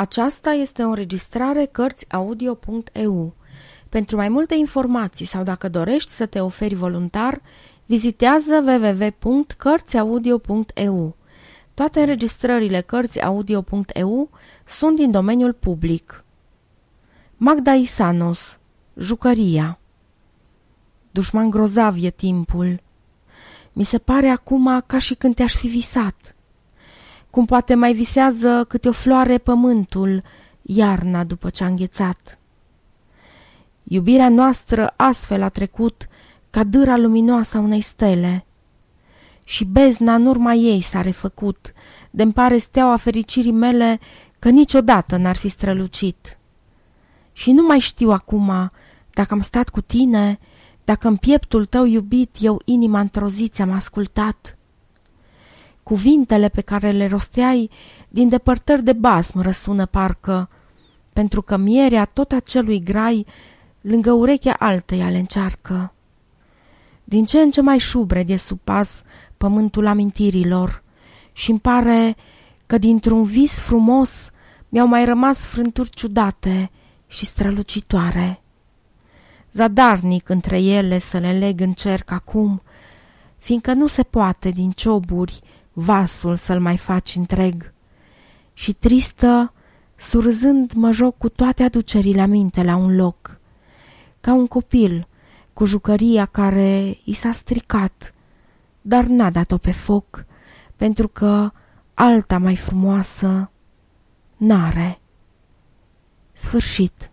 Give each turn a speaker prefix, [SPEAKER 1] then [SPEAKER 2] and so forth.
[SPEAKER 1] Aceasta este o înregistrare Cărțiaudio.eu. Pentru mai multe informații sau dacă dorești să te oferi voluntar, vizitează www.cărțiaudio.eu. Toate înregistrările Cărțiaudio.eu sunt din domeniul public. Magda Isanos Jucăria Dușman grozav e timpul. Mi se pare acum ca și când te-aș fi visat cum poate mai visează câte o floare pământul, iarna după ce a înghețat. Iubirea noastră astfel a trecut ca dâra luminoasă a unei stele și bezna în urma ei s-a refăcut, de-mi pare steaua fericirii mele că niciodată n-ar fi strălucit. Și nu mai știu acum dacă am stat cu tine, dacă în pieptul tău iubit eu inima într-o zi ți-am ascultat, Cuvintele pe care le rosteai din depărtări de basm răsună parcă, pentru că mierea tot acelui grai lângă urechea altăia le încearcă. Din ce în ce mai șubred e sub pas pământul amintirilor și îmi pare că dintr-un vis frumos mi-au mai rămas frânturi ciudate și strălucitoare. Zadarnic între ele să le leg în cerc acum, fiindcă nu se poate din cioburi vasul să-l mai faci întreg. Și tristă, surzând, mă joc cu toate aducerile minte la un loc, ca un copil cu jucăria care i s-a stricat, dar n-a dat-o pe foc, pentru că alta mai frumoasă n-are. Sfârșit.